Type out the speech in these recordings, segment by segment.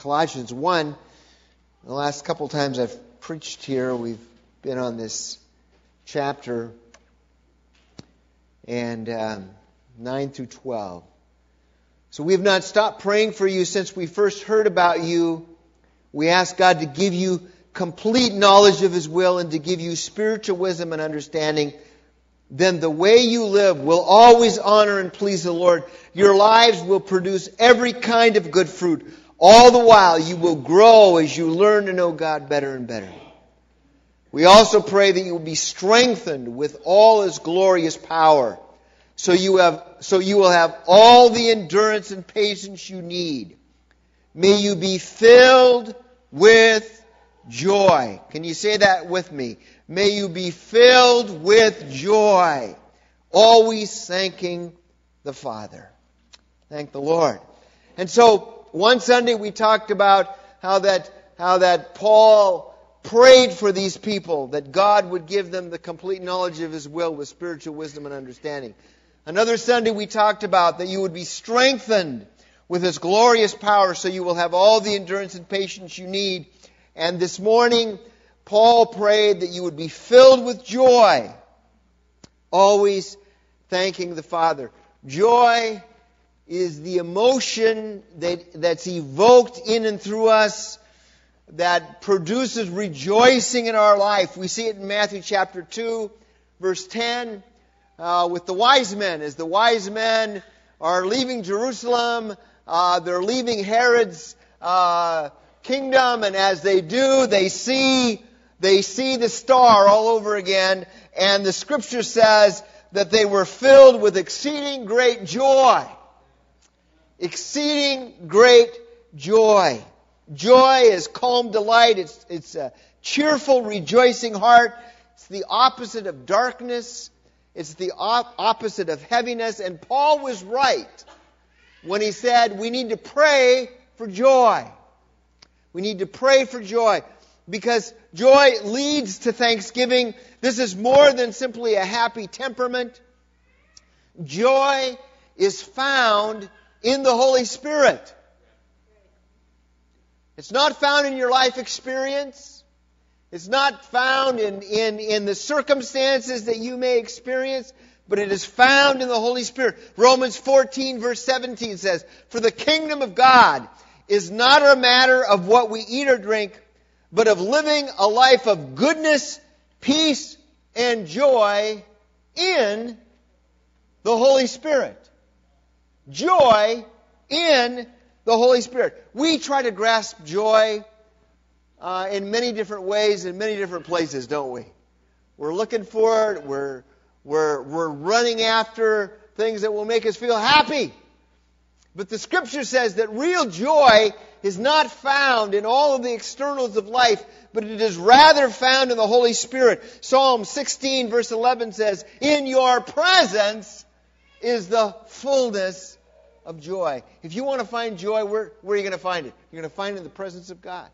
Colossians 1. The last couple times I've preached here, we've been on this chapter and um, 9 through 12. So we have not stopped praying for you since we first heard about you. We ask God to give you complete knowledge of His will and to give you spiritual wisdom and understanding. Then the way you live will always honor and please the Lord. Your lives will produce every kind of good fruit. All the while you will grow as you learn to know God better and better. We also pray that you will be strengthened with all His glorious power so you have, so you will have all the endurance and patience you need. May you be filled with joy. Can you say that with me? May you be filled with joy, always thanking the Father. Thank the Lord. And so, one Sunday we talked about how that, how that Paul prayed for these people that God would give them the complete knowledge of His will with spiritual wisdom and understanding. Another Sunday we talked about that you would be strengthened with His glorious power so you will have all the endurance and patience you need. And this morning, Paul prayed that you would be filled with joy, always thanking the Father. Joy is the emotion that, that's evoked in and through us that produces rejoicing in our life. We see it in Matthew chapter 2, verse 10 uh, with the wise men. As the wise men are leaving Jerusalem, uh, they're leaving Herod's uh, kingdom, and as they do, they see they see the star all over again. And the Scripture says that they were filled with exceeding great joy. Exceeding great joy. Joy is calm delight. It's, it's a cheerful, rejoicing heart. It's the opposite of darkness. It's the op- opposite of heaviness. And Paul was right when he said we need to pray for joy. We need to pray for joy because joy leads to thanksgiving. This is more than simply a happy temperament. Joy is found in the Holy Spirit. It's not found in your life experience. It's not found in, in, in the circumstances that you may experience, but it is found in the Holy Spirit. Romans 14 verse 17 says, For the kingdom of God is not a matter of what we eat or drink, but of living a life of goodness, peace, and joy in the Holy Spirit. Joy in the Holy Spirit. We try to grasp joy uh, in many different ways in many different places, don't we? We're looking for it. We're, we're, we're running after things that will make us feel happy. But the scripture says that real joy is not found in all of the externals of life, but it is rather found in the Holy Spirit. Psalm 16 verse 11 says, In your presence is the fullness of joy. If you want to find joy, where, where are you going to find it? You're going to find it in the presence of God.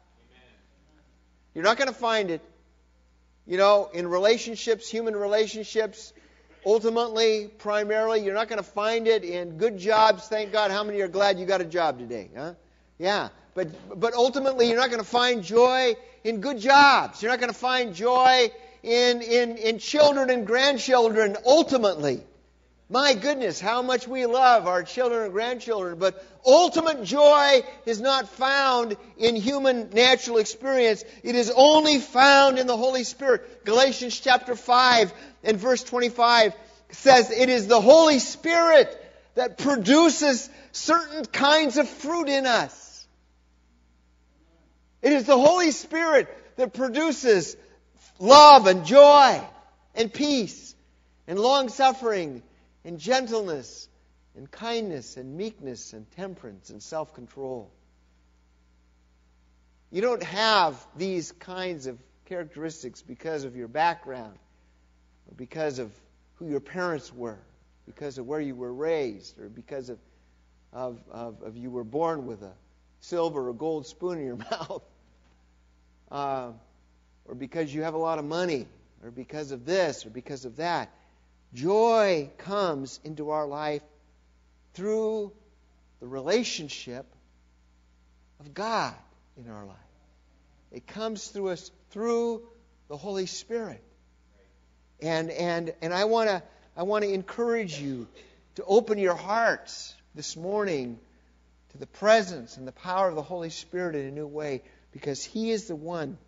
You're not going to find it, you know, in relationships, human relationships. Ultimately, primarily, you're not going to find it in good jobs. Thank God. How many are glad you got a job today? Huh? Yeah. But, but ultimately, you're not going to find joy in good jobs. You're not going to find joy in, in, in children and grandchildren, ultimately. My goodness, how much we love our children and grandchildren, but ultimate joy is not found in human natural experience. It is only found in the Holy Spirit. Galatians chapter 5 and verse 25 says it is the Holy Spirit that produces certain kinds of fruit in us. It is the Holy Spirit that produces love and joy and peace and long suffering and gentleness and kindness and meekness and temperance and self control. You don't have these kinds of characteristics because of your background or because of who your parents were, because of where you were raised, or because of, of, of, of you were born with a silver or gold spoon in your mouth, uh, or because you have a lot of money, or because of this, or because of that. Joy comes into our life through the relationship of God in our life. It comes through us through the Holy Spirit. And and and I want to I want to encourage you to open your hearts this morning to the presence and the power of the Holy Spirit in a new way because he is the one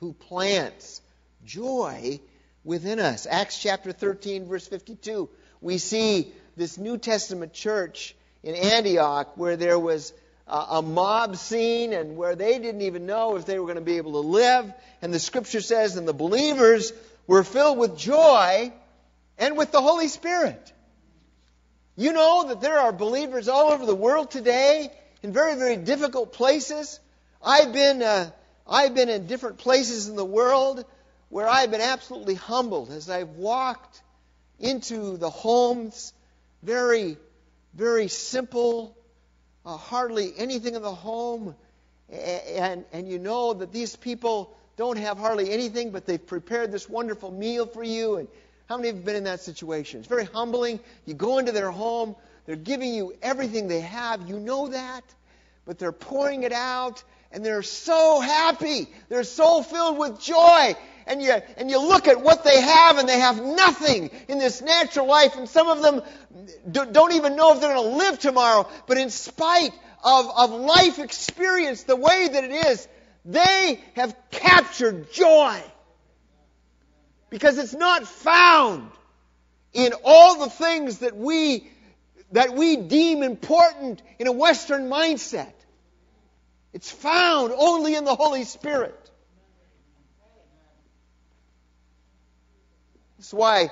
who plants joy within us. Acts chapter 13 verse 52. We see this New Testament church in Antioch where there was a mob scene and where they didn't even know if they were going to be able to live. And the scripture says, and the believers were filled with joy and with the Holy Spirit. You know that there are believers all over the world today in very, very difficult places. I've been, uh, I've been in different places in the world where I've been absolutely humbled as I've walked into the homes, very, very simple, uh, hardly anything in the home, and, and you know that these people don't have hardly anything, but they've prepared this wonderful meal for you. And how many have been in that situation? It's very humbling. You go into their home, they're giving you everything they have. You know that, but they're pouring it out, and they're so happy. They're so filled with joy and you, and you look at what they have and they have nothing in this natural life and some of them don't even know if they're going to live tomorrow. But in spite of, of life experience the way that it is, they have captured joy. Because it's not found in all the things that we, that we deem important in a Western mindset. It's found only in the Holy Spirit. That's why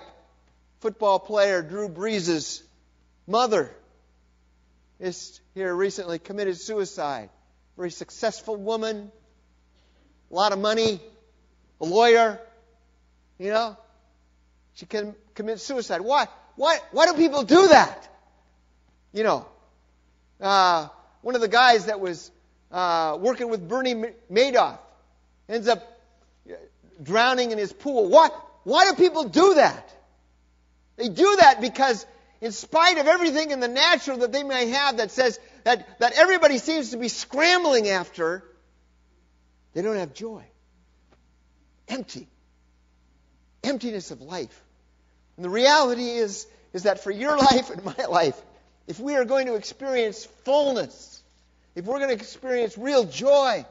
football player Drew Brees' mother is here recently committed suicide. Very successful woman, a lot of money, a lawyer, you know. She can commit suicide. Why? Why? Why do people do that? You know, uh, one of the guys that was uh, working with Bernie Madoff ends up drowning in his pool. Why? Why do people do that? They do that because, in spite of everything in the natural that they may have that says that, that everybody seems to be scrambling after, they don't have joy. Empty. Emptiness of life. And the reality is, is that for your life and my life, if we are going to experience fullness, if we're going to experience real joy,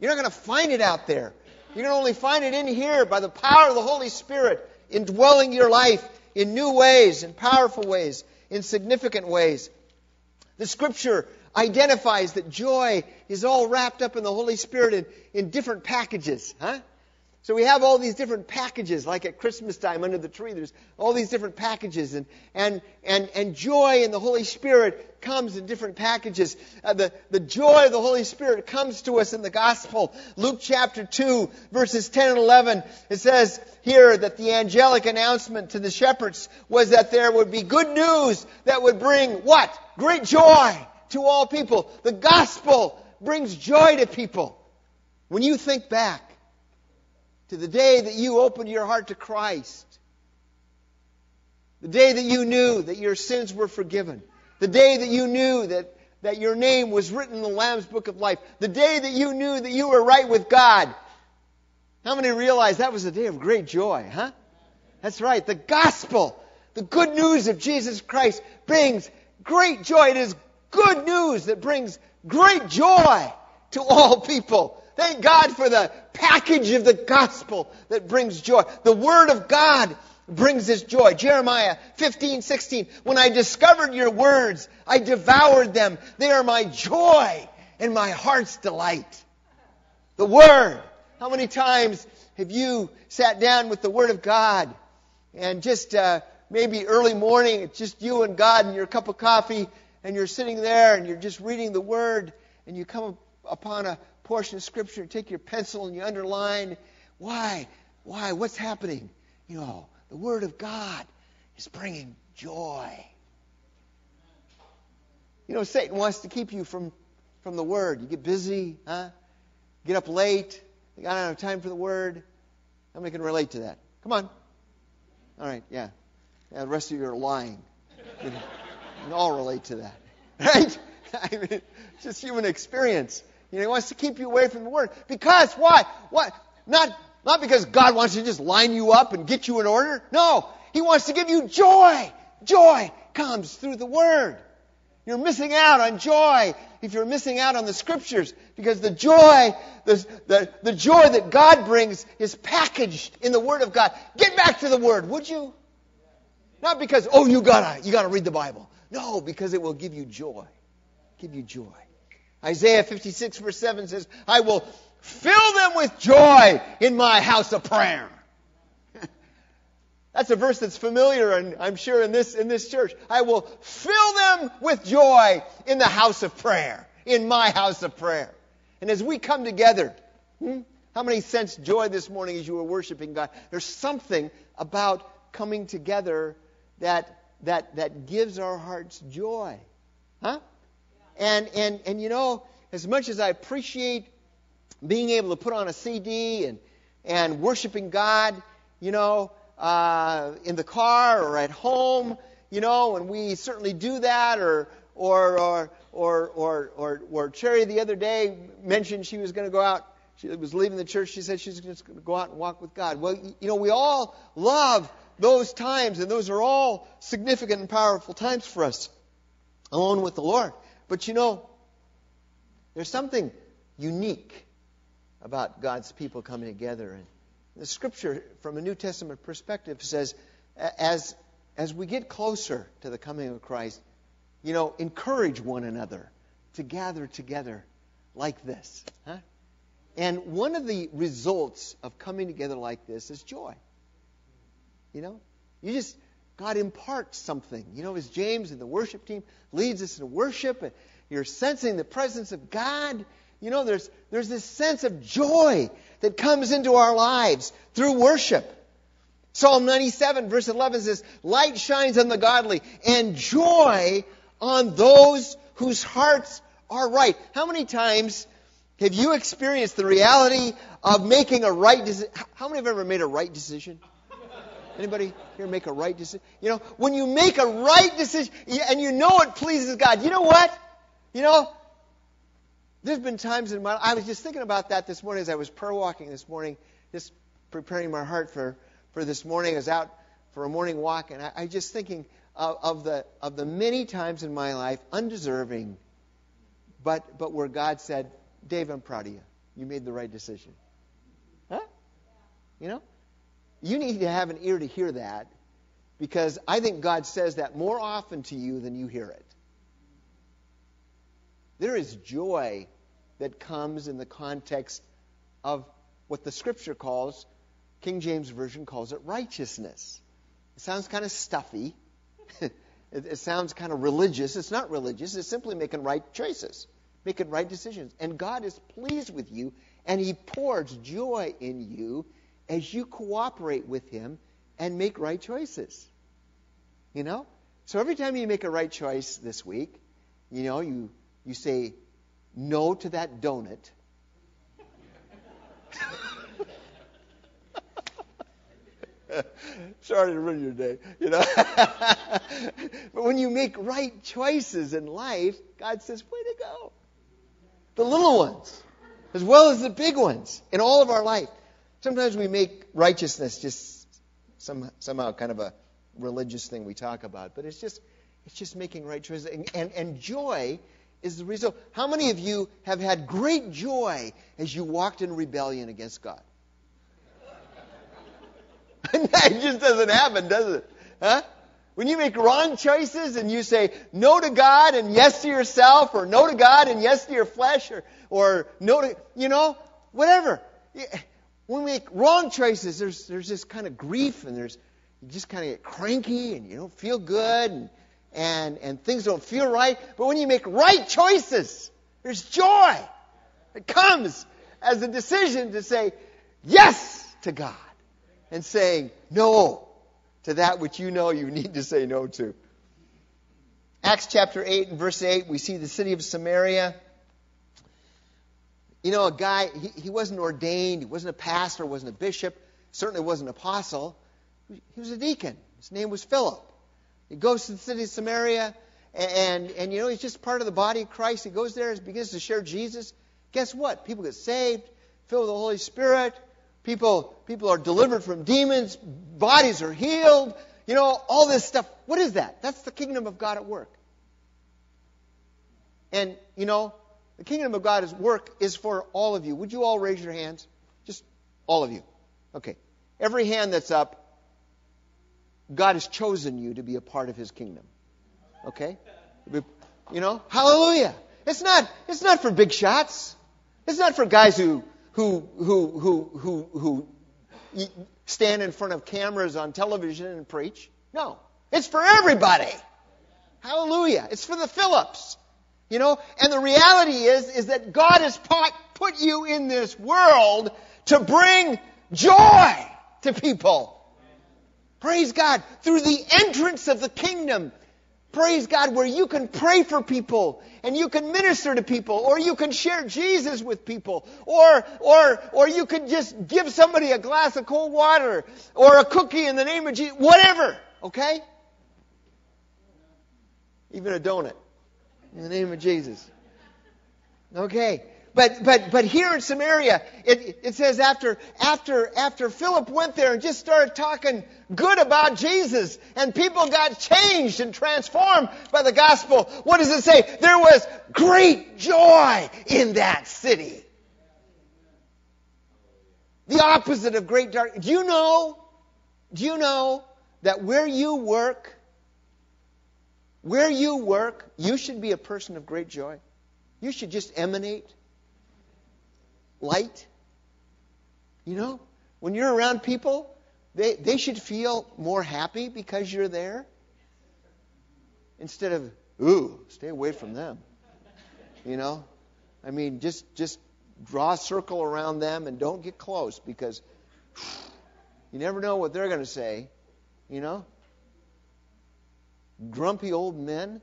you're not going to find it out there. You can only find it in here by the power of the Holy Spirit indwelling your life in new ways, in powerful ways, in significant ways. The scripture identifies that joy is all wrapped up in the Holy Spirit in, in different packages. Huh? So we have all these different packages, like at Christmas time under the tree. There's all these different packages, and and and and joy in the Holy Spirit comes in different packages. Uh, the the joy of the Holy Spirit comes to us in the gospel. Luke chapter two, verses ten and eleven. It says here that the angelic announcement to the shepherds was that there would be good news that would bring what great joy to all people. The gospel brings joy to people. When you think back to the day that you opened your heart to Christ. The day that you knew that your sins were forgiven. The day that you knew that, that your name was written in the Lamb's Book of Life. The day that you knew that you were right with God. How many realize that was a day of great joy, huh? That's right. The gospel, the good news of Jesus Christ brings great joy. It is good news that brings great joy to all people. Thank God for the package of the gospel that brings joy. The Word of God brings this joy. Jeremiah 15, 16. When I discovered your words, I devoured them. They are my joy and my heart's delight. The Word. How many times have you sat down with the Word of God and just uh, maybe early morning, it's just you and God and your cup of coffee, and you're sitting there and you're just reading the Word, and you come upon a portion of Scripture and take your pencil and you underline. Why? Why? What's happening? You know, the Word of God is bringing joy. You know, Satan wants to keep you from, from the Word. You get busy, huh? Get up late. I don't have time for the Word. How many can relate to that? Come on. All right, yeah. yeah the rest of you are lying. Can all relate to that. Right? I mean, it's just human experience. You know, he wants to keep you away from the Word. Because why? What? Not, not because God wants to just line you up and get you in order. No. He wants to give you joy. Joy comes through the Word. You're missing out on joy if you're missing out on the Scriptures because the joy, the, the, the joy that God brings is packaged in the Word of God. Get back to the Word, would you? Not because, oh, you gotta, you gotta read the Bible. No, because it will give you joy. Give you joy. Isaiah 56 verse 7 says, I will fill them with joy in my house of prayer. That's a verse that's familiar, and I'm sure in this, in this church. I will fill them with joy in the house of prayer, in my house of prayer. And as we come together, hmm, how many sense joy this morning as you were worshiping God? There's something about coming together that, that, that gives our hearts joy. Huh? And, and, and you know, as much as I appreciate being able to put on a CD and, and worshiping God, you know, uh, in the car or at home, you know, and we certainly do that, or, or, or, or, or, or, or Cherry the other day mentioned she was going to go out she was leaving the church. She said she's just going to go out and walk with God. Well, you know, we all love those times, and those are all significant and powerful times for us alone with the Lord. But you know, there's something unique about God's people coming together. And the scripture, from a New Testament perspective, says as, as we get closer to the coming of Christ, you know, encourage one another to gather together like this. Huh? And one of the results of coming together like this is joy. You know, you just God imparts something. You know, as James and the worship team leads us in worship, and you're sensing the presence of God. You know, there's there's this sense of joy that comes into our lives through worship. Psalm 97 verse 11 says, "Light shines on the godly, and joy on those whose hearts are right." How many times have you experienced the reality of making a right decision? How many have ever made a right decision? Anybody here make a right decision? You know, when you make a right decision and you know it pleases God, you know what? You know, there's been times in my I was just thinking about that this morning as I was prayer walking this morning, just preparing my heart for, for this morning. I was out for a morning walk, and I, I just thinking of, of the of the many times in my life, undeserving, but but where God said, Dave, I'm proud of you. You made the right decision. Huh? You know? You need to have an ear to hear that because I think God says that more often to you than you hear it. There is joy that comes in the context of what the scripture calls, King James Version calls it righteousness. It sounds kind of stuffy. it, it sounds kind of religious. It's not religious, it's simply making right choices making right decisions. And God is pleased with you, and He pours joy in you as you cooperate with Him and make right choices. You know? So every time you make a right choice this week, you know, you, you say no to that donut. Sorry to ruin your day, you know. but when you make right choices in life, God says, way to go the little ones as well as the big ones in all of our life. Sometimes we make righteousness just some, somehow kind of a religious thing we talk about, but it's just it's just making right choices. And, and, and joy is the result. How many of you have had great joy as you walked in rebellion against God? it just doesn't happen, does it? Huh? When you make wrong choices and you say no to God and yes to yourself, or no to God and yes to your flesh, or, or no to, you know, whatever. When we make wrong choices, there's, there's this kind of grief and there's, you just kind of get cranky and you don't feel good and, and, and things don't feel right. But when you make right choices, there's joy. It comes as a decision to say yes to God and saying no to that which you know you need to say no to. Acts chapter 8 and verse 8, we see the city of Samaria. You know, a guy, he, he wasn't ordained, he wasn't a pastor, wasn't a bishop, certainly wasn't an apostle. He was a deacon. His name was Philip. He goes to the city of Samaria, and, and you know, he's just part of the body of Christ. He goes there and begins to share Jesus. Guess what? People get saved, filled with the Holy Spirit. People, people are delivered from demons. Bodies are healed. You know, all this stuff. What is that? That's the kingdom of God at work. And, you know, the kingdom of God at work is for all of you. Would you all raise your hands? Just all of you. Okay. Every hand that's up, God has chosen you to be a part of his kingdom. Okay? You know? Hallelujah. It's not it's not for big shots. It's not for guys who who who who who who stand in front of cameras on television and preach. No. It's for everybody. Hallelujah. It's for the Phillips. You know, and the reality is is that God has put, put you in this world to bring joy to people. Praise God. Through the entrance of the kingdom. Praise God, where you can pray for people and you can minister to people or you can share Jesus with people or, or, or you can just give somebody a glass of cold water or a cookie in the name of Jesus. Whatever. Okay? Even a donut in the name of Jesus. Okay. But, but, but here in Samaria, it, it says after, after, after Philip went there and just started talking good about Jesus and people got changed and transformed by the gospel, what does it say? There was great joy in that city. The opposite of great dark. Do you know, do you know that where you work, where you work, you should be a person of great joy? You should just emanate light. You know, when you're around people, they, they should feel more happy because you're there instead of, ooh, stay away from them. You know? I mean, just just draw a circle around them and don't get close because you never know what they're going to say. You know? Grumpy old men.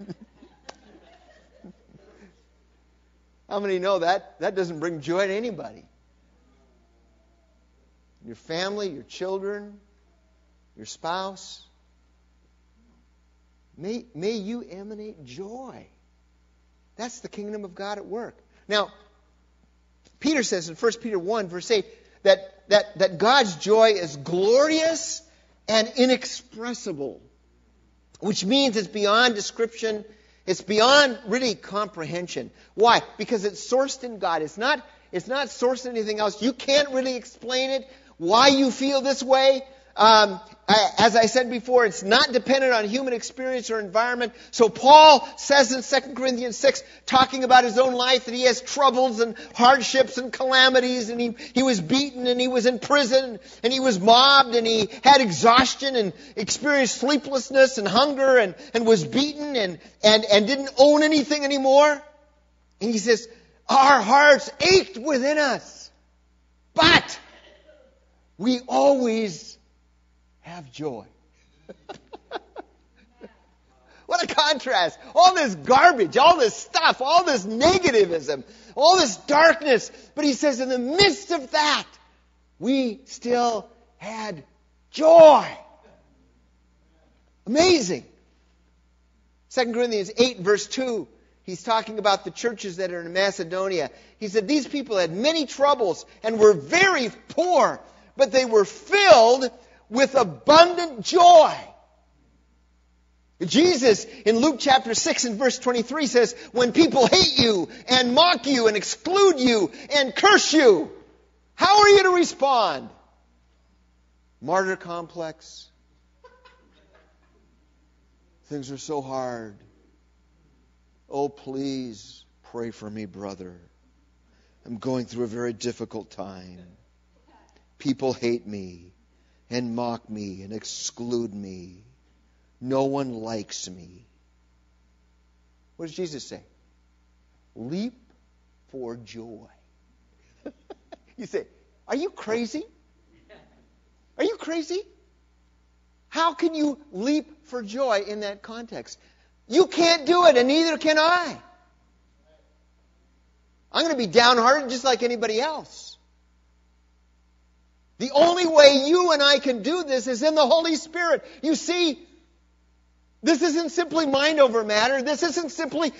How many know that? That doesn't bring joy to anybody. Your family, your children, your spouse. May, may you emanate joy. That's the kingdom of God at work. Now, Peter says in 1 Peter 1, verse 8, that, that, that God's joy is glorious and inexpressible, which means it's beyond description it's beyond really comprehension. Why? Because it's sourced in God. It's not, it's not sourced in anything else. You can't really explain it, why you feel this way. Um, as I said before, it's not dependent on human experience or environment. So Paul says in 2 Corinthians 6, talking about his own life, that he has troubles and hardships and calamities, and he, he was beaten and he was in prison and he was mobbed and he had exhaustion and experienced sleeplessness and hunger and, and was beaten and, and, and didn't own anything anymore. And he says, our hearts ached within us, but we always have joy. what a contrast. All this garbage, all this stuff, all this negativism, all this darkness. But he says, in the midst of that, we still had joy. Amazing. 2 Corinthians 8, verse 2, he's talking about the churches that are in Macedonia. He said, These people had many troubles and were very poor, but they were filled with abundant joy. Jesus in Luke chapter 6 and verse 23 says, when people hate you and mock you and exclude you and curse you, how are you to respond? Martyr complex. Things are so hard. Oh, please pray for me, brother. I'm going through a very difficult time. People hate me and mock me and exclude me. No one likes me. What does Jesus say? Leap for joy. you say, Are you crazy? Are you crazy? How can you leap for joy in that context? You can't do it, and neither can I. I'm going to be downhearted just like anybody else. The only way you and I can do this is in the Holy Spirit. You see, This isn't simply mind over matter. This isn't simply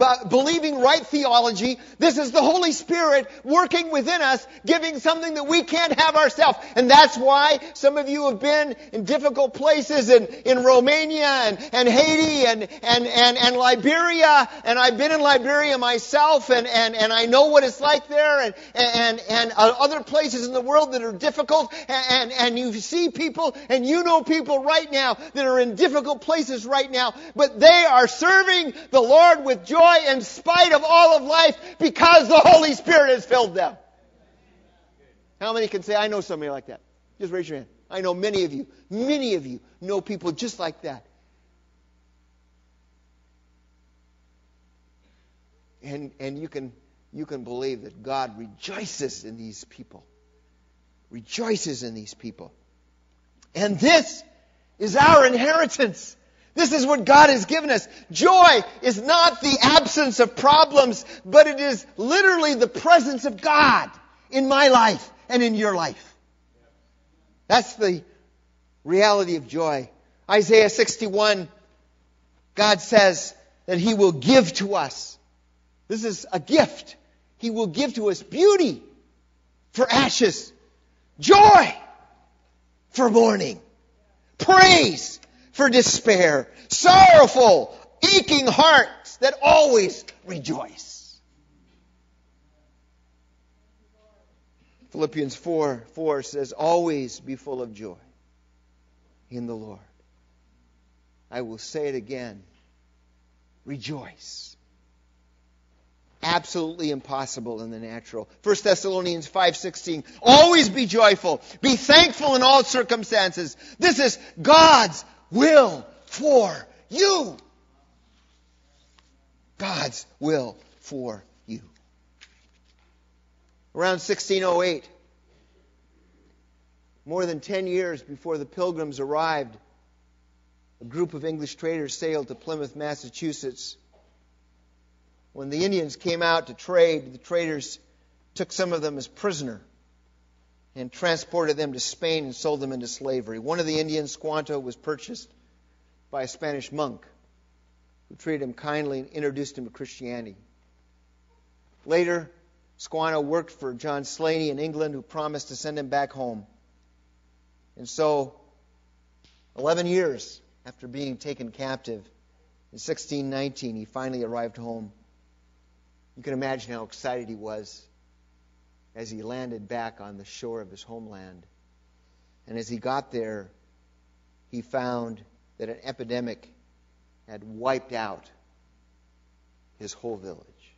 uh, believing right theology. This is the Holy Spirit working within us, giving something that we can't have ourselves. And that's why some of you have been in difficult places in, in Romania and, and Haiti and, and, and, and Liberia. And I've been in Liberia myself and, and, and I know what it's like there and, and, and uh, other places in the world that are difficult. And, and you see people and you know people right now that are in difficult places right now, but they are serving the Lord with joy in spite of all of life because the Holy Spirit has filled them. How many can say, I know somebody like that? Just raise your hand. I know many of you, many of you know people just like that. And, and you, can, you can believe that God rejoices in these people. Rejoices in these people. And this is our inheritance. This is what God has given us. Joy is not the absence of problems, but it is literally the presence of God in my life and in your life. That's the reality of joy. Isaiah 61, God says that He will give to us. This is a gift. He will give to us beauty for ashes, joy for mourning, praise for despair, sorrowful, aching hearts that always rejoice. Philippians 4 4 says, Always be full of joy in the Lord. I will say it again rejoice. Absolutely impossible in the natural. 1 Thessalonians 5:16 Always be joyful. Be thankful in all circumstances. This is God's will for you. God's will for you. Around 1608, more than 10 years before the pilgrims arrived, a group of English traders sailed to Plymouth, Massachusetts. When the Indians came out to trade, the traders took some of them as prisoner and transported them to Spain and sold them into slavery. One of the Indians, Squanto, was purchased by a Spanish monk who treated him kindly and introduced him to Christianity. Later, Squanto worked for John Slaney in England, who promised to send him back home. And so, 11 years after being taken captive, in 1619, he finally arrived home. You can imagine how excited he was as he landed back on the shore of his homeland. And as he got there, he found that an epidemic had wiped out his whole village,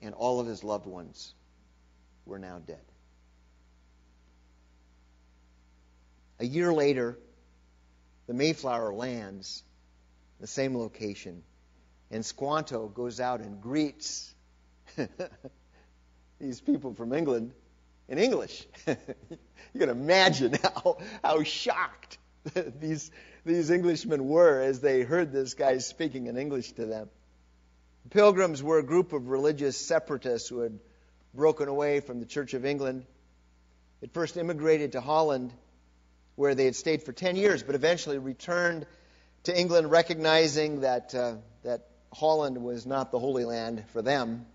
and all of his loved ones were now dead. A year later, the Mayflower lands the same location, and Squanto goes out and greets these people from England in English. you can imagine how, how shocked these, these Englishmen were as they heard this guy speaking in English to them. The Pilgrims were a group of religious separatists who had broken away from the Church of England. It first immigrated to Holland, where they had stayed for 10 years, but eventually returned to England, recognizing that, uh, that Holland was not the Holy Land for them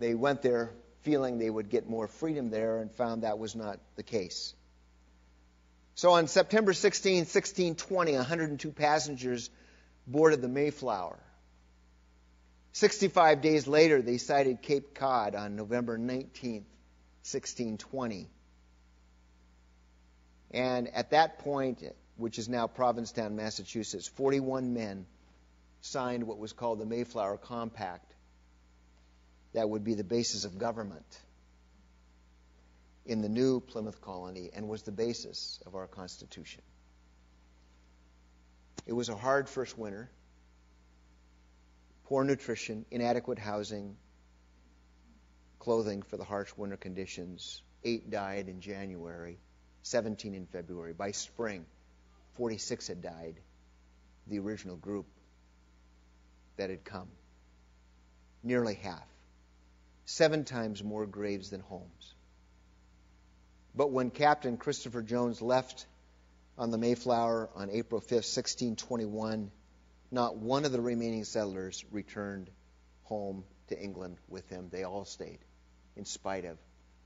they went there feeling they would get more freedom there and found that was not the case. So on September 16, 1620, 102 passengers boarded the Mayflower. 65 days later, they sighted Cape Cod on November 19, 1620. And at that point, which is now Provincetown, Massachusetts, 41 men signed what was called the Mayflower Compact that would be the basis of government in the new Plymouth colony and was the basis of our Constitution. It was a hard first winter poor nutrition, inadequate housing, clothing for the harsh winter conditions. Eight died in January, 17 in February. By spring, 46 had died, the original group that had come. Nearly half seven times more graves than homes. But when Captain Christopher Jones left on the Mayflower on April 5, 1621, not one of the remaining settlers returned home to England with him. They all stayed, in spite of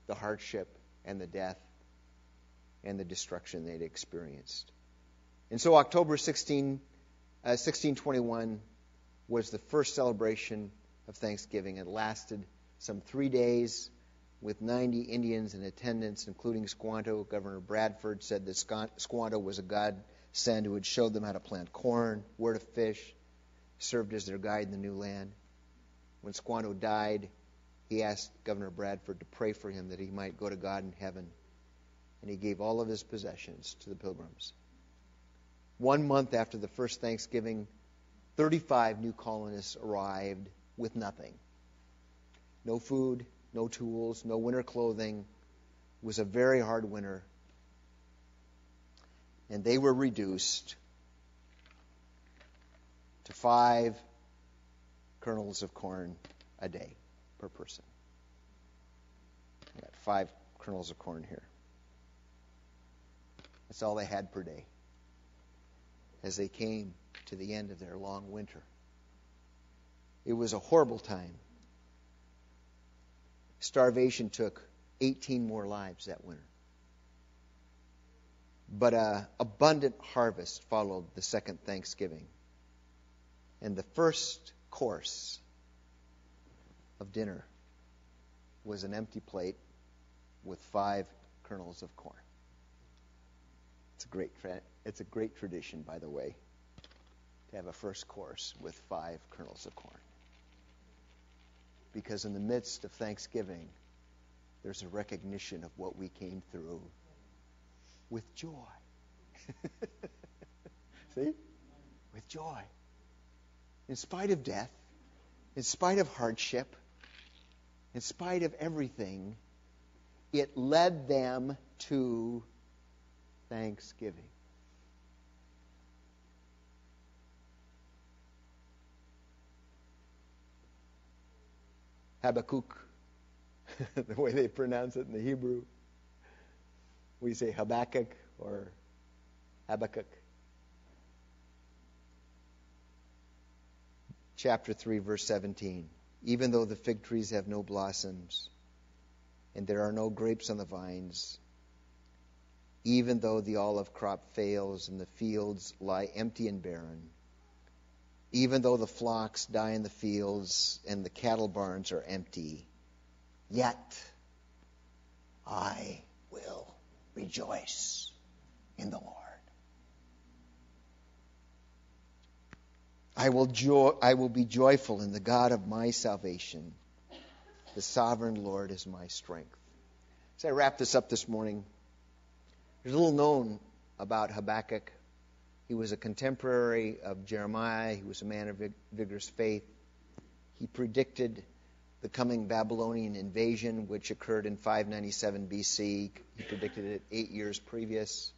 the hardship and the death and the destruction they'd experienced. And so October 16, uh, 1621 was the first celebration of Thanksgiving. It lasted some three days with 90 Indians in attendance, including Squanto. Governor Bradford said that Squanto was a godsend who had showed them how to plant corn, where to fish, served as their guide in the new land. When Squanto died, he asked Governor Bradford to pray for him that he might go to God in heaven. And he gave all of his possessions to the pilgrims. One month after the first Thanksgiving, 35 new colonists arrived with nothing no food, no tools, no winter clothing. It was a very hard winter. And they were reduced to five kernels of corn a day per person. I got five kernels of corn here. That's all they had per day as they came to the end of their long winter. It was a horrible time. Starvation took 18 more lives that winter. But an abundant harvest followed the second Thanksgiving. And the first course of dinner was an empty plate with five kernels of corn. It's a great, it's a great tradition, by the way, to have a first course with five kernels of corn. Because in the midst of Thanksgiving, there's a recognition of what we came through with joy. See? With joy. In spite of death, in spite of hardship, in spite of everything, it led them to thanksgiving. Habakkuk, the way they pronounce it in the Hebrew. We say Habakkuk or Habakkuk. Chapter 3, verse 17 even though the fig trees have no blossoms and there are no grapes on the vines, even though the olive crop fails and the fields lie empty and barren, even though the flocks die in the fields and the cattle barns are empty, yet I will rejoice in the Lord. I will, joy, I will be joyful in the God of my salvation. The sovereign Lord is my strength. As I wrap this up this morning, there's little known about Habakkuk. He was a contemporary of Jeremiah. He was a man of vigorous faith. He predicted the coming Babylonian invasion, which occurred in 597 BC. He predicted it eight years previous.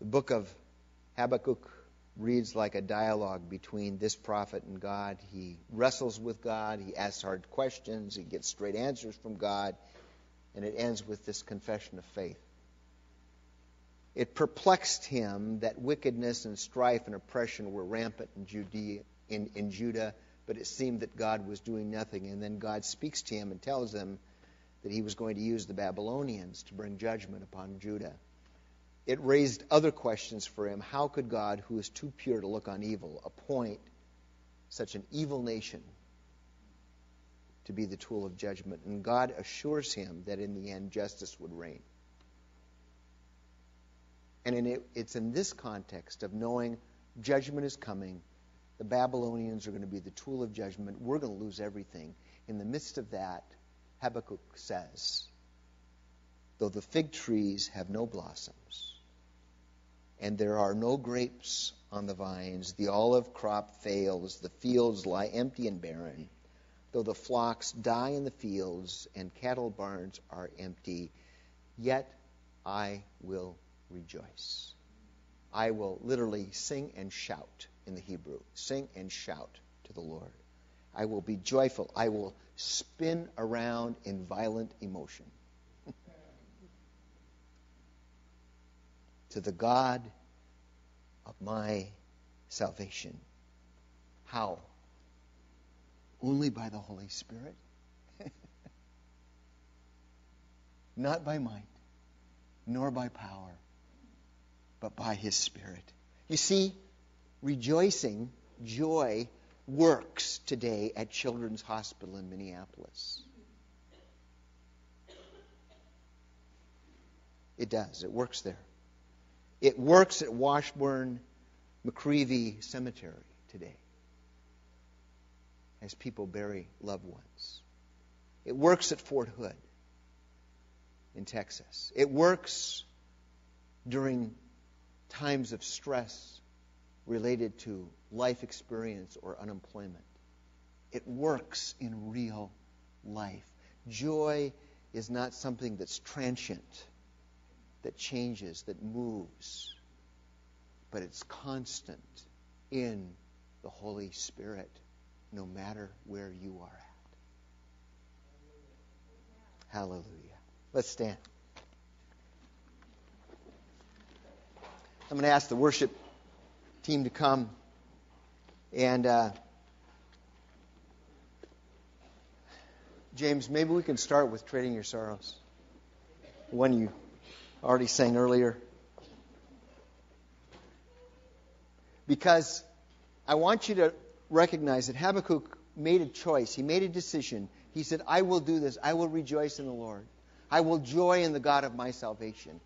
The book of Habakkuk reads like a dialogue between this prophet and God. He wrestles with God, he asks hard questions, he gets straight answers from God, and it ends with this confession of faith. It perplexed him that wickedness and strife and oppression were rampant in, Judea, in, in Judah, but it seemed that God was doing nothing. And then God speaks to him and tells him that he was going to use the Babylonians to bring judgment upon Judah it raised other questions for him. How could God, who is too pure to look on evil, appoint such an evil nation to be the tool of judgment? And God assures him that in the end, justice would reign. And in it, it's in this context of knowing judgment is coming, the Babylonians are going to be the tool of judgment, we're going to lose everything. In the midst of that, Habakkuk says, though the fig trees have no blossoms, and there are no grapes on the vines. The olive crop fails. The fields lie empty and barren. Though the flocks die in the fields and cattle barns are empty, yet I will rejoice. I will literally sing and shout in the Hebrew. Sing and shout to the Lord. I will be joyful. I will spin around in violent emotion. to the God of my salvation. How? Only by the Holy Spirit. Not by might, nor by power, but by His Spirit. You see, rejoicing, joy, works today at Children's Hospital in Minneapolis. It does. It works there. It works at Washburn McReavy Cemetery today as people bury loved ones. It works at Fort Hood in Texas. It works during times of stress related to life experience or unemployment. It works in real life. Joy is not something that's transient, that changes, that moves, but it's constant in the Holy Spirit, no matter where you are at. Hallelujah. Let's stand. I'm going to ask the worship team to come. And uh, James, maybe we can start with Trading Your Sorrows. One you already sang earlier. Because I want you to recognize that Habakkuk made a choice. He made a decision. He said, I will do this. I will rejoice in the Lord. I will joy in the God of my salvation.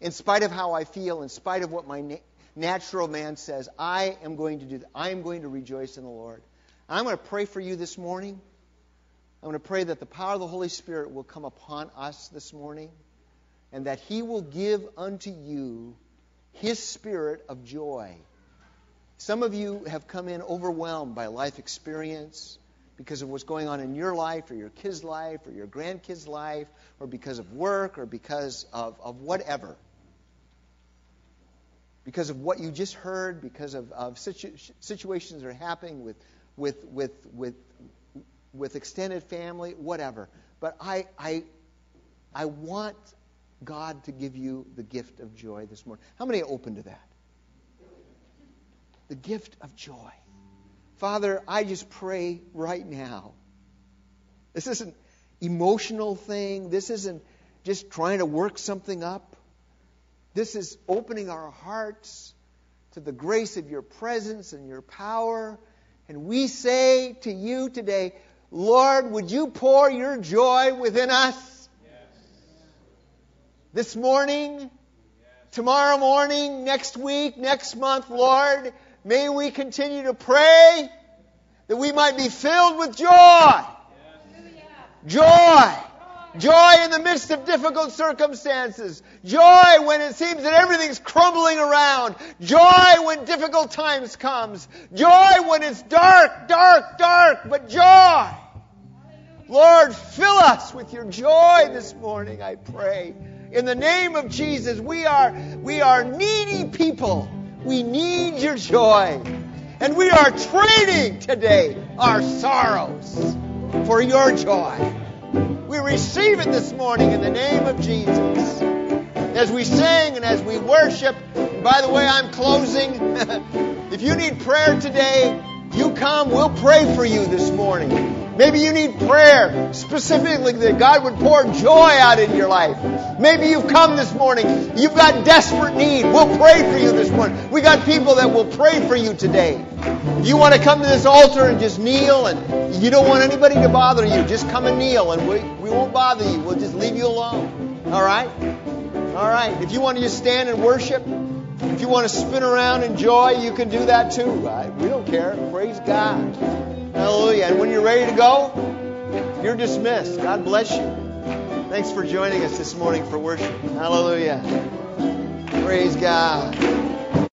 In spite of how I feel, in spite of what my na- natural man says, I am going to do that. I am going to rejoice in the Lord. And I'm going to pray for you this morning. I'm going to pray that the power of the Holy Spirit will come upon us this morning and that He will give unto you His spirit of joy. Some of you have come in overwhelmed by life experience because of what's going on in your life or your kid's life or your grandkid's life or because of work or because of, of whatever. Because of what you just heard, because of, of situ- situations that are happening with, with, with, with, with extended family, whatever. But I, I, I want God to give you the gift of joy this morning. How many are open to that? The gift of joy. Father, I just pray right now. This isn't emotional thing. This isn't just trying to work something up. This is opening our hearts to the grace of your presence and your power. And we say to you today, Lord, would you pour your joy within us? Yes. This morning, yes. tomorrow morning, next week, next month, Lord, May we continue to pray that we might be filled with joy. Joy. Joy in the midst of difficult circumstances. Joy when it seems that everything's crumbling around. Joy when difficult times comes. Joy when it's dark, dark, dark, but joy. Lord, fill us with your joy this morning, I pray. In the name of Jesus, we are, we are needy people. We need your joy. And we are trading today our sorrows for your joy. Receive it this morning in the name of Jesus. As we sing and as we worship, and by the way, I'm closing. if you need prayer today, you come, we'll pray for you this morning. Maybe you need prayer specifically that God would pour joy out in your life. Maybe you've come this morning. You've got desperate need. We'll pray for you this morning. We got people that will pray for you today. You want to come to this altar and just kneel and you don't want anybody to bother you. Just come and kneel and we, we won't bother you. We'll just leave you alone. All right? All right. If you want to just stand and worship, if you want to spin around in joy, you can do that too. Right? We don't care. Praise God. Hallelujah. And when you're ready to go, you're dismissed. God bless you. Thanks for joining us this morning for worship. Hallelujah. Praise God.